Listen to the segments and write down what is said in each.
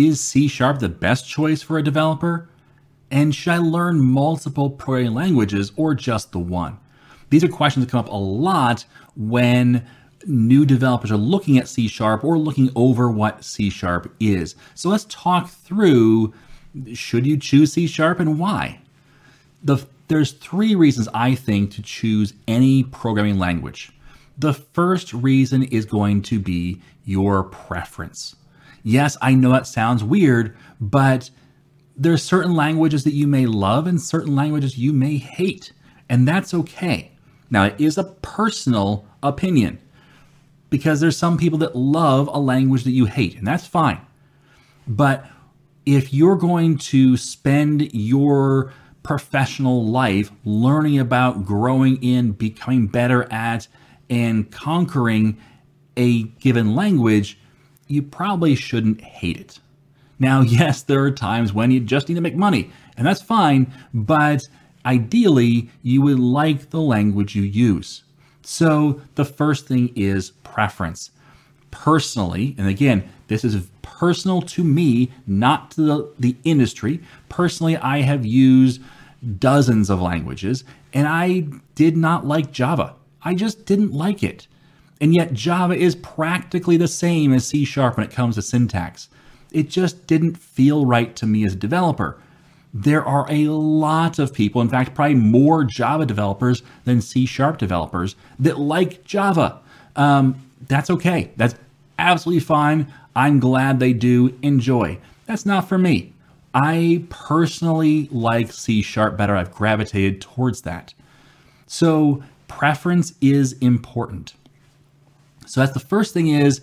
Is C Sharp the best choice for a developer? And should I learn multiple programming languages or just the one? These are questions that come up a lot when new developers are looking at C Sharp or looking over what C Sharp is. So let's talk through should you choose C Sharp and why? The, there's three reasons I think to choose any programming language. The first reason is going to be your preference. Yes, I know that sounds weird, but there's certain languages that you may love and certain languages you may hate, and that's okay. Now, it is a personal opinion because there's some people that love a language that you hate, and that's fine. But if you're going to spend your professional life learning about growing in, becoming better at, and conquering a given language, you probably shouldn't hate it. Now, yes, there are times when you just need to make money, and that's fine, but ideally, you would like the language you use. So, the first thing is preference. Personally, and again, this is personal to me, not to the, the industry. Personally, I have used dozens of languages, and I did not like Java. I just didn't like it. And yet, Java is practically the same as C Sharp when it comes to syntax. It just didn't feel right to me as a developer. There are a lot of people, in fact, probably more Java developers than C Sharp developers, that like Java. Um, that's okay. That's absolutely fine. I'm glad they do. Enjoy. That's not for me. I personally like C Sharp better. I've gravitated towards that. So, preference is important. So that's the first thing is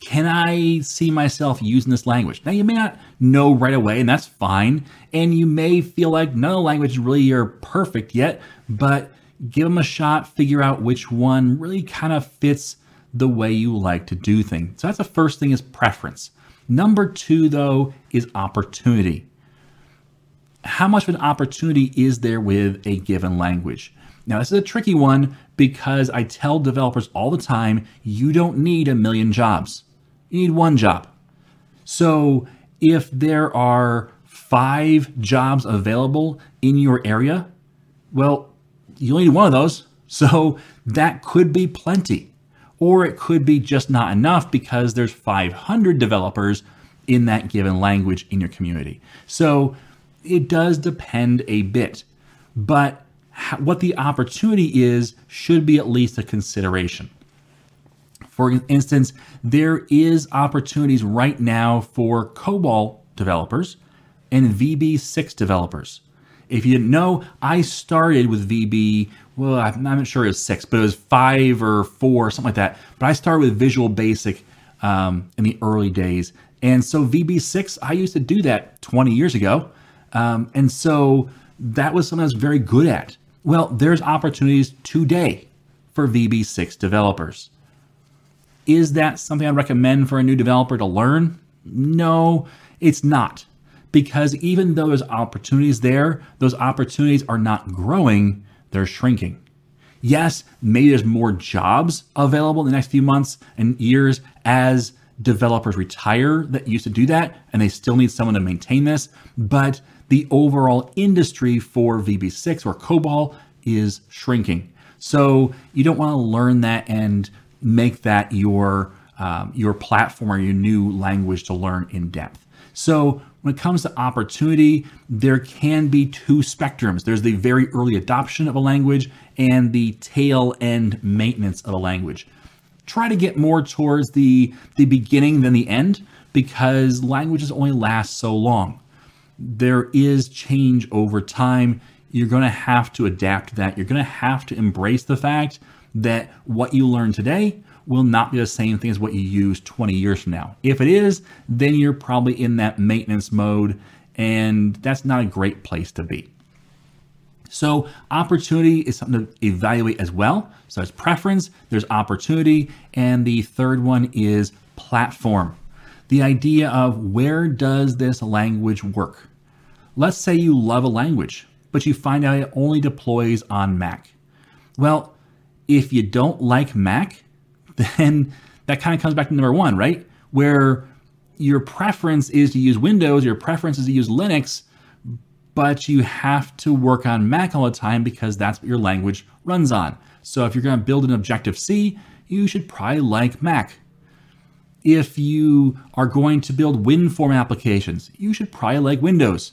can I see myself using this language? Now you may not know right away, and that's fine. And you may feel like no language really are perfect yet, but give them a shot, figure out which one really kind of fits the way you like to do things. So that's the first thing is preference. Number two, though, is opportunity. How much of an opportunity is there with a given language? Now, this is a tricky one because I tell developers all the time you don't need a million jobs, you need one job. So, if there are five jobs available in your area, well, you only need one of those. So, that could be plenty. Or it could be just not enough because there's 500 developers in that given language in your community. So, it does depend a bit. But what the opportunity is should be at least a consideration. For instance, there is opportunities right now for COBOL developers and VB6 developers. If you didn't know, I started with VB, well, I'm not sure it was six, but it was five or four, something like that. But I started with Visual Basic um, in the early days. And so VB6, I used to do that 20 years ago. Um, and so that was something I was very good at. Well, there's opportunities today for VB6 developers. Is that something I recommend for a new developer to learn? No, it's not. Because even though there's opportunities there, those opportunities are not growing, they're shrinking. Yes, maybe there's more jobs available in the next few months and years as developers retire that used to do that, and they still need someone to maintain this. But the overall industry for VB6 or COBOL is shrinking. So you don't want to learn that and make that your um, your platform or your new language to learn in depth. So when it comes to opportunity, there can be two spectrums. There's the very early adoption of a language and the tail end maintenance of a language. Try to get more towards the the beginning than the end because languages only last so long there is change over time. You're going to have to adapt to that. You're going to have to embrace the fact that what you learn today will not be the same thing as what you use 20 years from now. If it is, then you're probably in that maintenance mode, and that's not a great place to be. So, opportunity is something to evaluate as well. So, there's preference, there's opportunity, and the third one is platform. The idea of where does this language work? Let's say you love a language, but you find out it only deploys on Mac. Well, if you don't like Mac, then that kind of comes back to number one, right? Where your preference is to use Windows, your preference is to use Linux, but you have to work on Mac all the time because that's what your language runs on. So if you're going to build an Objective C, you should probably like Mac. If you are going to build WinForm applications, you should probably like Windows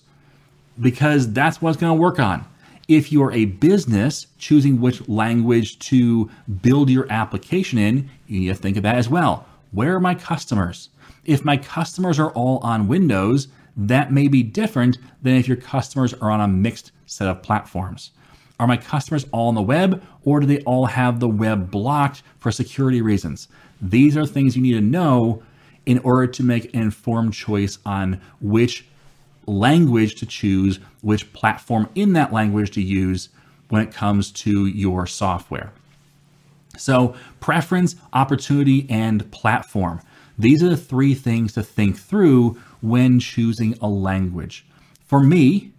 because that's what it's going to work on. If you're a business choosing which language to build your application in, you need to think of that as well. Where are my customers? If my customers are all on Windows, that may be different than if your customers are on a mixed set of platforms. Are my customers all on the web or do they all have the web blocked for security reasons? These are things you need to know in order to make an informed choice on which language to choose, which platform in that language to use when it comes to your software. So, preference, opportunity, and platform. These are the three things to think through when choosing a language. For me,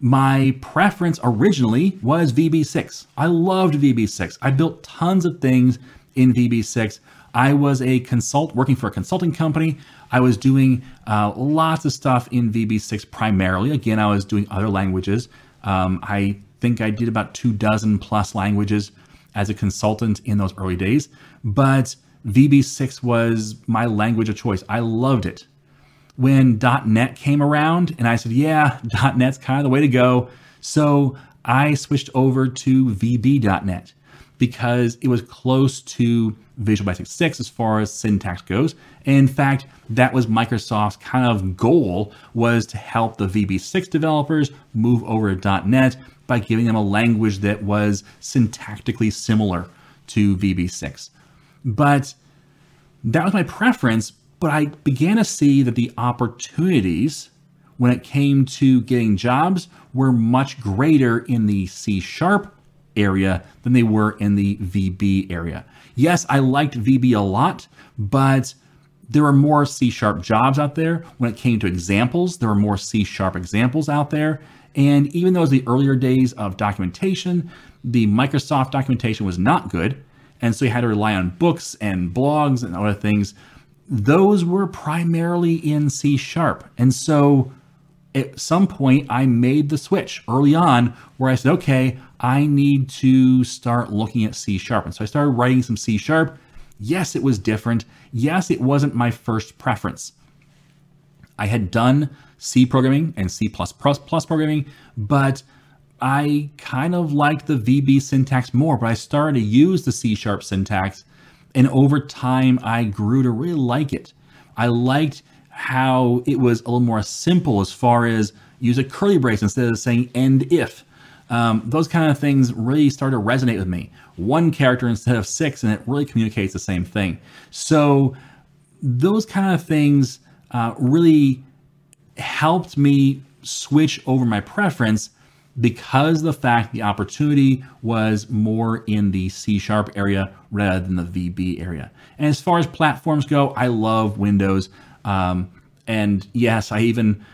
my preference originally was VB6. I loved VB6. I built tons of things in VB6. I was a consult working for a consulting company. I was doing uh, lots of stuff in VB6 primarily. Again, I was doing other languages. Um, I think I did about two dozen plus languages as a consultant in those early days. But VB6 was my language of choice. I loved it. When .NET came around, and I said, "Yeah, .NET's kind of the way to go," so I switched over to VB.NET because it was close to Visual Basic 6 as far as syntax goes. In fact, that was Microsoft's kind of goal was to help the VB6 developers move over to .NET by giving them a language that was syntactically similar to VB6. But that was my preference, but I began to see that the opportunities when it came to getting jobs were much greater in the C sharp area than they were in the VB area. Yes, I liked VB a lot, but there were more C sharp jobs out there. When it came to examples, there were more C sharp examples out there. And even though it was the earlier days of documentation, the Microsoft documentation was not good. And so you had to rely on books and blogs and other things. Those were primarily in C sharp. And so at some point, I made the switch early on where I said, okay, I need to start looking at C sharp. And so I started writing some C sharp. Yes, it was different. Yes, it wasn't my first preference. I had done C programming and C programming, but I kind of liked the VB syntax more, but I started to use the C sharp syntax. And over time, I grew to really like it. I liked how it was a little more simple as far as use a curly brace instead of saying end if. Um, those kind of things really start to resonate with me. One character instead of six, and it really communicates the same thing. So, those kind of things uh, really helped me switch over my preference because the fact the opportunity was more in the C sharp area rather than the VB area. And as far as platforms go, I love Windows. Um, and yes, I even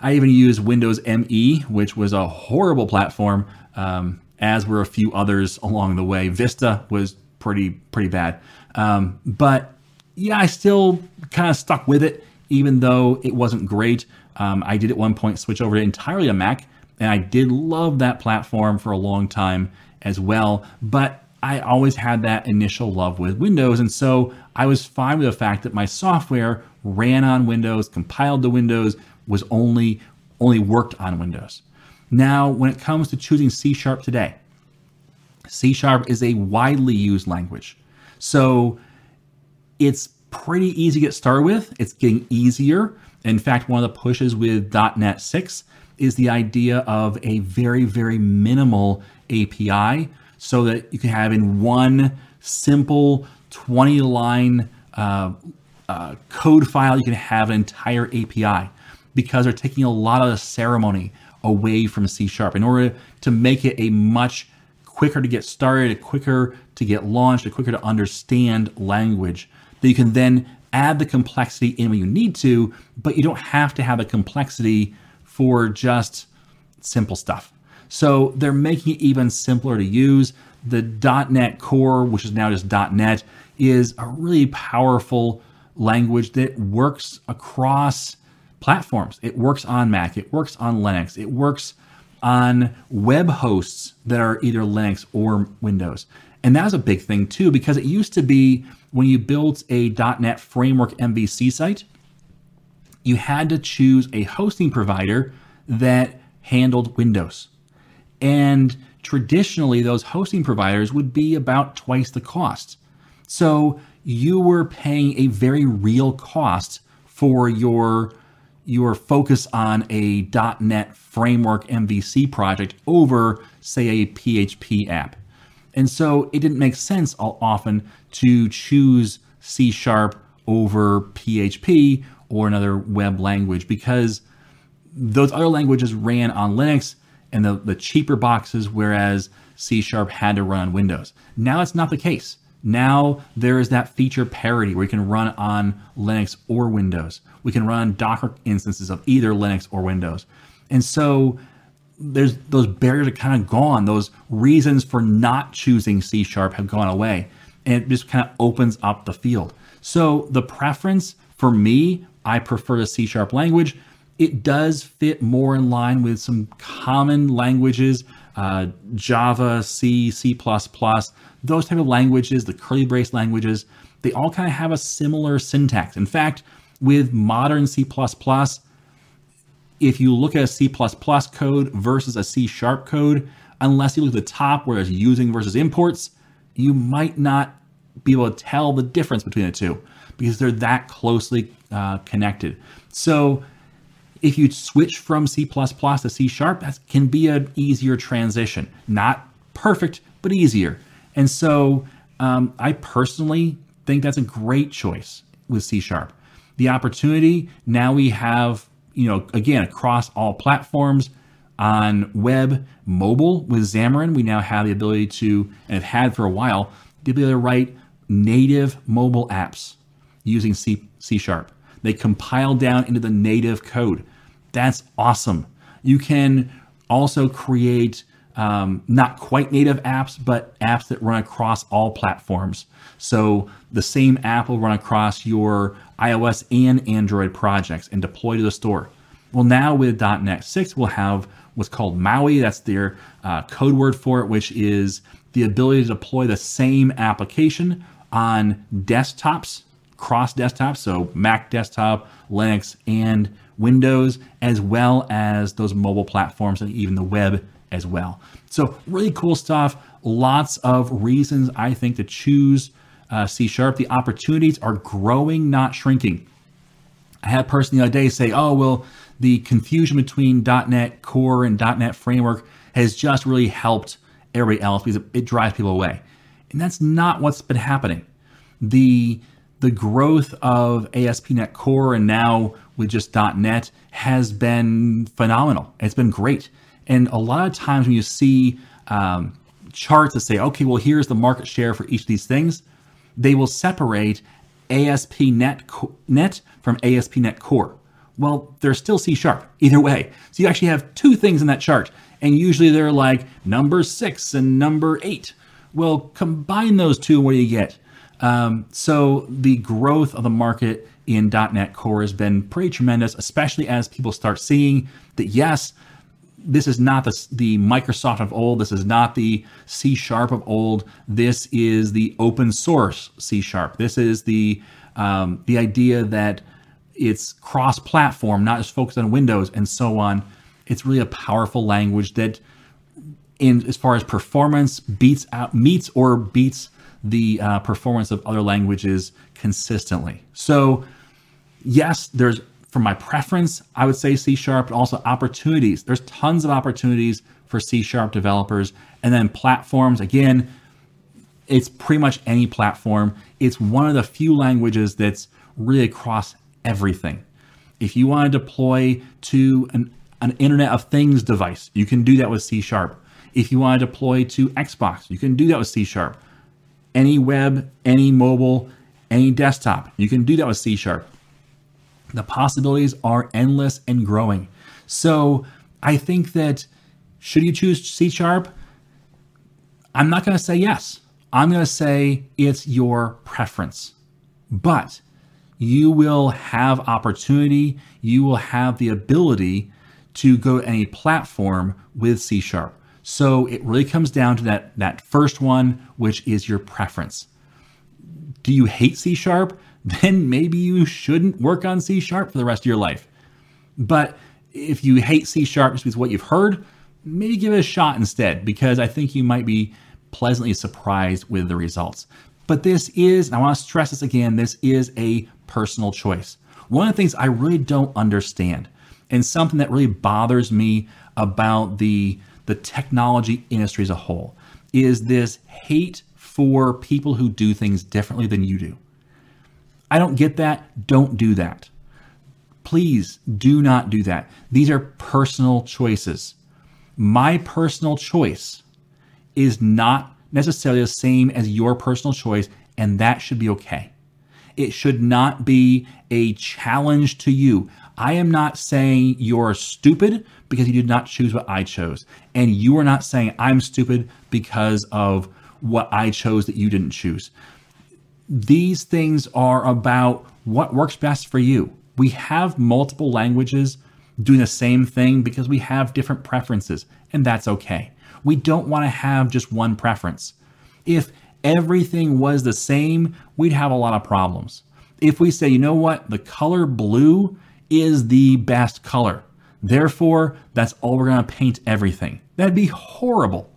I even used Windows ME, which was a horrible platform, um, as were a few others along the way. Vista was pretty pretty bad, um, but yeah, I still kind of stuck with it, even though it wasn't great. Um, I did at one point switch over to entirely a Mac, and I did love that platform for a long time as well. But I always had that initial love with Windows, and so I was fine with the fact that my software ran on Windows, compiled to Windows, was only only worked on Windows. Now, when it comes to choosing C Sharp today, C Sharp is a widely used language. So it's pretty easy to get started with. It's getting easier. In fact, one of the pushes with .NET 6 is the idea of a very, very minimal API so that you can have in one simple 20 line uh, uh, code file, you can have an entire API because they're taking a lot of the ceremony away from C sharp in order to make it a much quicker to get started, a quicker to get launched, a quicker to understand language that you can then add the complexity in when you need to, but you don't have to have the complexity for just simple stuff. So they're making it even simpler to use. The .NET Core, which is now just .NET, is a really powerful language that works across platforms. It works on Mac, it works on Linux, it works on web hosts that are either Linux or Windows. And that was a big thing too, because it used to be when you built a .NET Framework MVC site, you had to choose a hosting provider that handled Windows. And traditionally, those hosting providers would be about twice the cost. So you were paying a very real cost for your your focus on a .NET Framework MVC project over, say, a PHP app. And so it didn't make sense often to choose C Sharp over PHP or another web language because those other languages ran on Linux and the, the cheaper boxes, whereas C Sharp had to run on Windows. Now it's not the case. Now there is that feature parity where you can run on Linux or Windows. We can run Docker instances of either Linux or Windows. And so there's those barriers are kind of gone. Those reasons for not choosing C sharp have gone away. And it just kind of opens up the field. So the preference for me, I prefer the C sharp language. It does fit more in line with some common languages, uh, Java, C, C++, those type of languages, the curly brace languages, they all kind of have a similar syntax. In fact, with modern C++, if you look at a C++ code versus a C sharp code, unless you look at the top where it's using versus imports, you might not be able to tell the difference between the two because they're that closely uh, connected. So if you switch from C++ to C sharp, that can be an easier transition. Not perfect, but easier. And so um, I personally think that's a great choice with C sharp. The opportunity now we have, you know, again, across all platforms on web, mobile with Xamarin, we now have the ability to, and have had for a while, the ability to write native mobile apps using C, C sharp. They compile down into the native code. That's awesome. You can also create um, not quite native apps, but apps that run across all platforms. So the same app will run across your iOS and Android projects and deploy to the store. Well, now with .NET 6, we'll have what's called MAUI. That's their uh, code word for it, which is the ability to deploy the same application on desktops, cross desktops, so Mac desktop, Linux, and Windows, as well as those mobile platforms and even the web as well. So, really cool stuff. Lots of reasons I think to choose uh, C Sharp. The opportunities are growing, not shrinking. I had a person the other day say, oh, well, the confusion between .NET Core and .NET Framework has just really helped everybody else because it, drives people away. And that's not what's been happening. The the growth of ASP.NET Core and now with just .NET has been phenomenal. It's been great. And a lot of times when you see um, charts that say, okay, well, here's the market share for each of these things, they will separate ASP.NET Net from ASP.NET Core. Well, they're still C sharp either way. So you actually have two things in that chart, and usually they're like number six and number eight. Well, combine those two, what do you get? Um, so the growth of the market in .NET Core has been pretty tremendous, especially as people start seeing that yes, this is not the, the Microsoft of old. This is not the C sharp of old. This is the open source C sharp. This is the um, the idea that it's cross platform, not just focused on Windows and so on. It's really a powerful language that, in as far as performance, beats out meets or beats the uh, performance of other languages consistently. So, yes, there's for my preference, I would say C sharp, but also opportunities. There's tons of opportunities for C sharp developers. And then platforms, again, It's pretty much any platform. It's one of the few languages that's really across everything. If you want to deploy to an, an Internet of Things device, you can do that with C Sharp. If you want to deploy to Xbox, you can do that with C Sharp. Any web, any mobile, any desktop, you can do that with C Sharp. The possibilities are endless and growing. So I think that should you choose C Sharp? I'm not going to say yes. I'm going to say it's your preference. But you will have opportunity, you will have the ability to go to any platform with C Sharp. So it really comes down to that, that first one, which is your preference. Do you hate C Sharp? Then maybe you shouldn't work on C Sharp for the rest of your life. But if you hate C Sharp just because what you've heard, maybe give it a shot instead, because I think you might be pleasantly surprised with the results. But this is, and I want to stress this again, this is a personal choice. One of the things I really don't understand, and something that really bothers me about the, the technology industry as a whole, is this hate for people who do things differently than you do. I don't get that. Don't do that. Please do not do that. These are personal choices. My personal choice is not necessarily the same as your personal choice, and that should be okay. It should not be a challenge to you. I am not saying you're stupid because you did not choose what I chose. And you are not saying I'm stupid because of what I chose that you didn't choose. These things are about what works best for you. We have multiple languages doing the same thing because we have different preferences, and that's okay. We don't want to have just one preference. If everything was the same, we'd have a lot of problems. If we say, you know what, the color blue is the best color, therefore, that's all we're going to paint everything, that'd be horrible.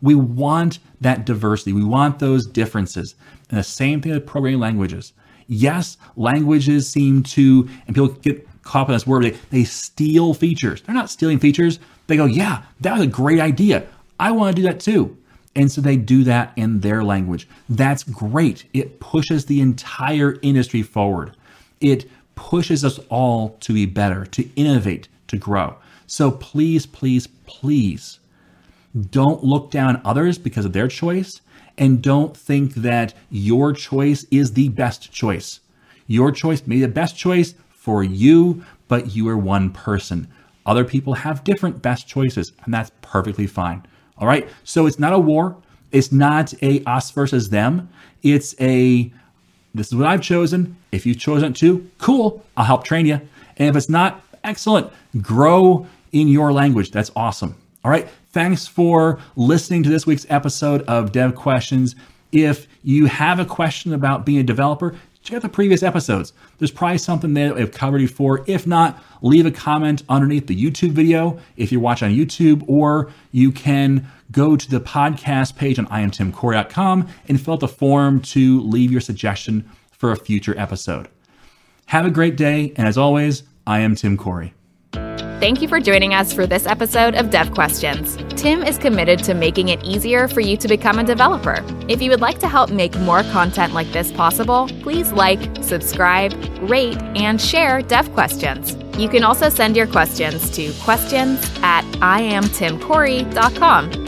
We want that diversity, we want those differences. And the same thing with programming languages. Yes, languages seem to, and people get caught in this word, they, they steal features. They're not stealing features. They go, yeah, that was a great idea. I want to do that too. And so they do that in their language. That's great. It pushes the entire industry forward. It pushes us all to be better, to innovate, to grow. So please, please, please don't look down others because of their choice and don't think that your choice is the best choice. Your choice may be the best choice for you, but you are one person. Other people have different best choices, and that's perfectly fine. All right. So it's not a war. It's not a us versus them. It's a this is what I've chosen. If you've chosen it too, cool. I'll help train you. And if it's not, excellent. Grow in your language. That's awesome. All right. Thanks for listening to this week's episode of Dev Questions. If you have a question about being a developer, check out the previous episodes. There's probably something there that we've covered before. If not, leave a comment underneath the YouTube video if you're watching on YouTube, or you can go to the podcast page on iamtimcorey.com and fill out the form to leave your suggestion for a future episode. Have a great day, and as always, I am Tim Corey. Thank you for joining us for this episode of Dev Questions. Tim is committed to making it easier for you to become a developer. If you would like to help make more content like this possible, please like, subscribe, rate, and share Dev Questions. You can also send your questions to questions at iamtimcorey.com.